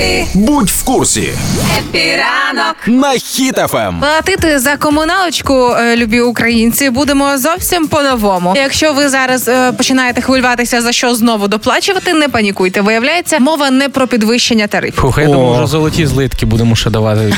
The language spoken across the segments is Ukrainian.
Happy, Будь в курсі Happy ранок. на Ем. Хіт FM. Платити за комуналочку, е, любі українці, будемо зовсім по-новому. Якщо ви зараз е, починаєте хвилюватися за що знову доплачувати, не панікуйте. Виявляється, мова не про підвищення тарифів. Фух, я думаю, вже золоті злитки будемо ще давати.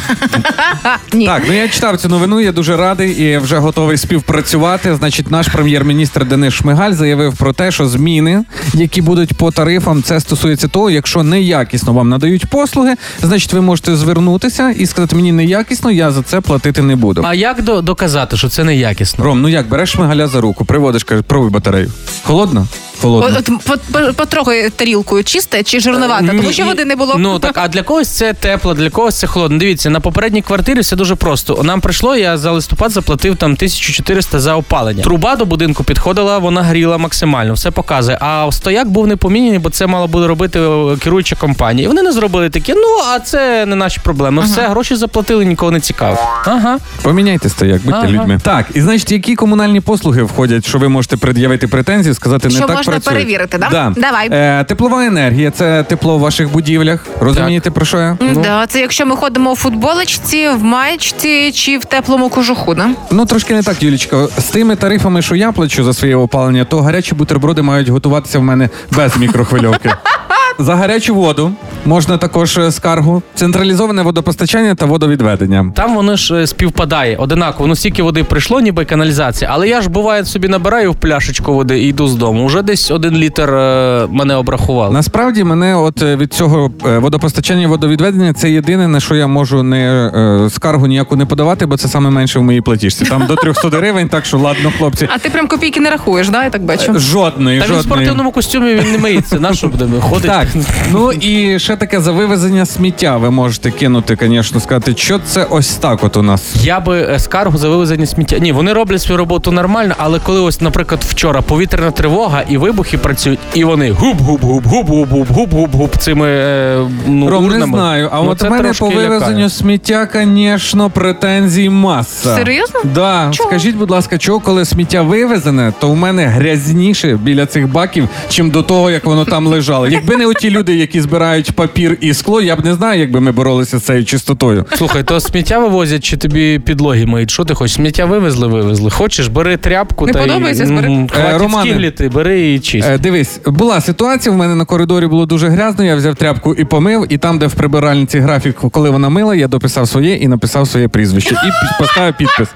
Ні. Так, ну я читав цю новину. Я дуже радий і вже готовий співпрацювати. Значить, наш прем'єр-міністр Денис Шмигаль заявив про те, що зміни, які будуть по тарифам, це стосується того, якщо неякісно вам надають послуги, значить ви можете звернутися і сказати мені неякісно, я за це платити не буду. А як до- доказати, що це неякісно? Ром, ну як береш шмигаля за руку, приводиш, кажеш, пробуй батарею. Холодно? Холодно. От, по- по- потрогай тарілкою чисте чи жирновата, тому що води не було. Ну так, а для когось це тепло, для когось це холодно. Дивіться, на попередній квартирі все дуже просто. Нам прийшло, я за листопад заплатив там 1400 за опалення. Труба до будинку підходила, вона гріла максимально, все показує. А стояк був не поміняний, бо це мала буде робити е, керуюча компанія. І вони не зробили таке. Ну а це не наші проблеми. Все, гроші заплатили, нікого не цікаво. Ага. Поміняйте стояк, будьте Ага. людьми. Так, і значить, які комунальні послуги входять, що ви можете пред'явити претензії, сказати, не Що так можна працює. перевірити, да? Давай. Е, теплова енергія це тепло в ваших будівлях. Розумієте про що я? Да, це якщо ми ходимо у футболочці, в маєчці чи в теплому кожуху, да? Ну трошки не так, Юлічка. З тими тарифами, що я плачу за своє опалення, то гарячі бутерброди мають готуватися в мене без мікрохвильовки. За гарячу воду можна також е, скаргу, централізоване водопостачання та водовідведення. Там воно ж е, співпадає одинаково. Ну стільки води прийшло, ніби каналізація. Але я ж буває собі набираю в пляшечку води і йду з дому. Уже десь один літр е, мене обрахували. Насправді мене от від цього водопостачання і водовідведення це єдине, на що я можу не е, скаргу ніяку не подавати, бо це саме менше в моїй платіжці. Там до 300 гривень, так що ладно, хлопці. А ти прям копійки не рахуєш, да? Я так бачу. Жодної, Та він в спортивному костюмі він не миється. На що буде ходить? Так, ну і ще таке за вивезення сміття. Ви можете кинути, звісно, сказати, що це ось так от у нас. Я би е, скаргу за вивезення сміття. Ні, вони роблять свою роботу нормально, але коли ось, наприклад, вчора повітряна тривога і вибухи працюють, і вони губ губ губ губ губ губ губ губ губ цими е, ну, Ром, не знаю. А Ну, от мене по вивезенню лякає. сміття, звісно, претензій маса. Серйозно? Да. Чого? Скажіть, будь ласка, чого, коли сміття вивезене, то у мене грязніше біля цих баків, чим до того, як воно там лежало. Якби не оті люди, які збирають папір і скло, я б не знаю, якби ми боролися з цією чистотою. Слухай, то сміття вивозять чи тобі підлоги миють? Що ти хочеш? Сміття вивезли, вивезли. Хочеш, бери тряпку Не та подобається, й збери. хватить Е, Романе. бери і чисть. Е, дивись, була ситуація. В мене на коридорі було дуже грязно. Я взяв тряпку і помив. І там, де в прибиральниці графік, коли вона мила, я дописав своє і написав своє прізвище. І поставив підпис.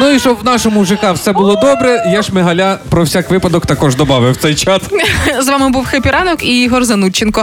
Ну і щоб в нашому ЖК все було добре, я шмигаля про всяк випадок також додав в цей чат. З вами був Хепі Ранок і Ігор Занудченко.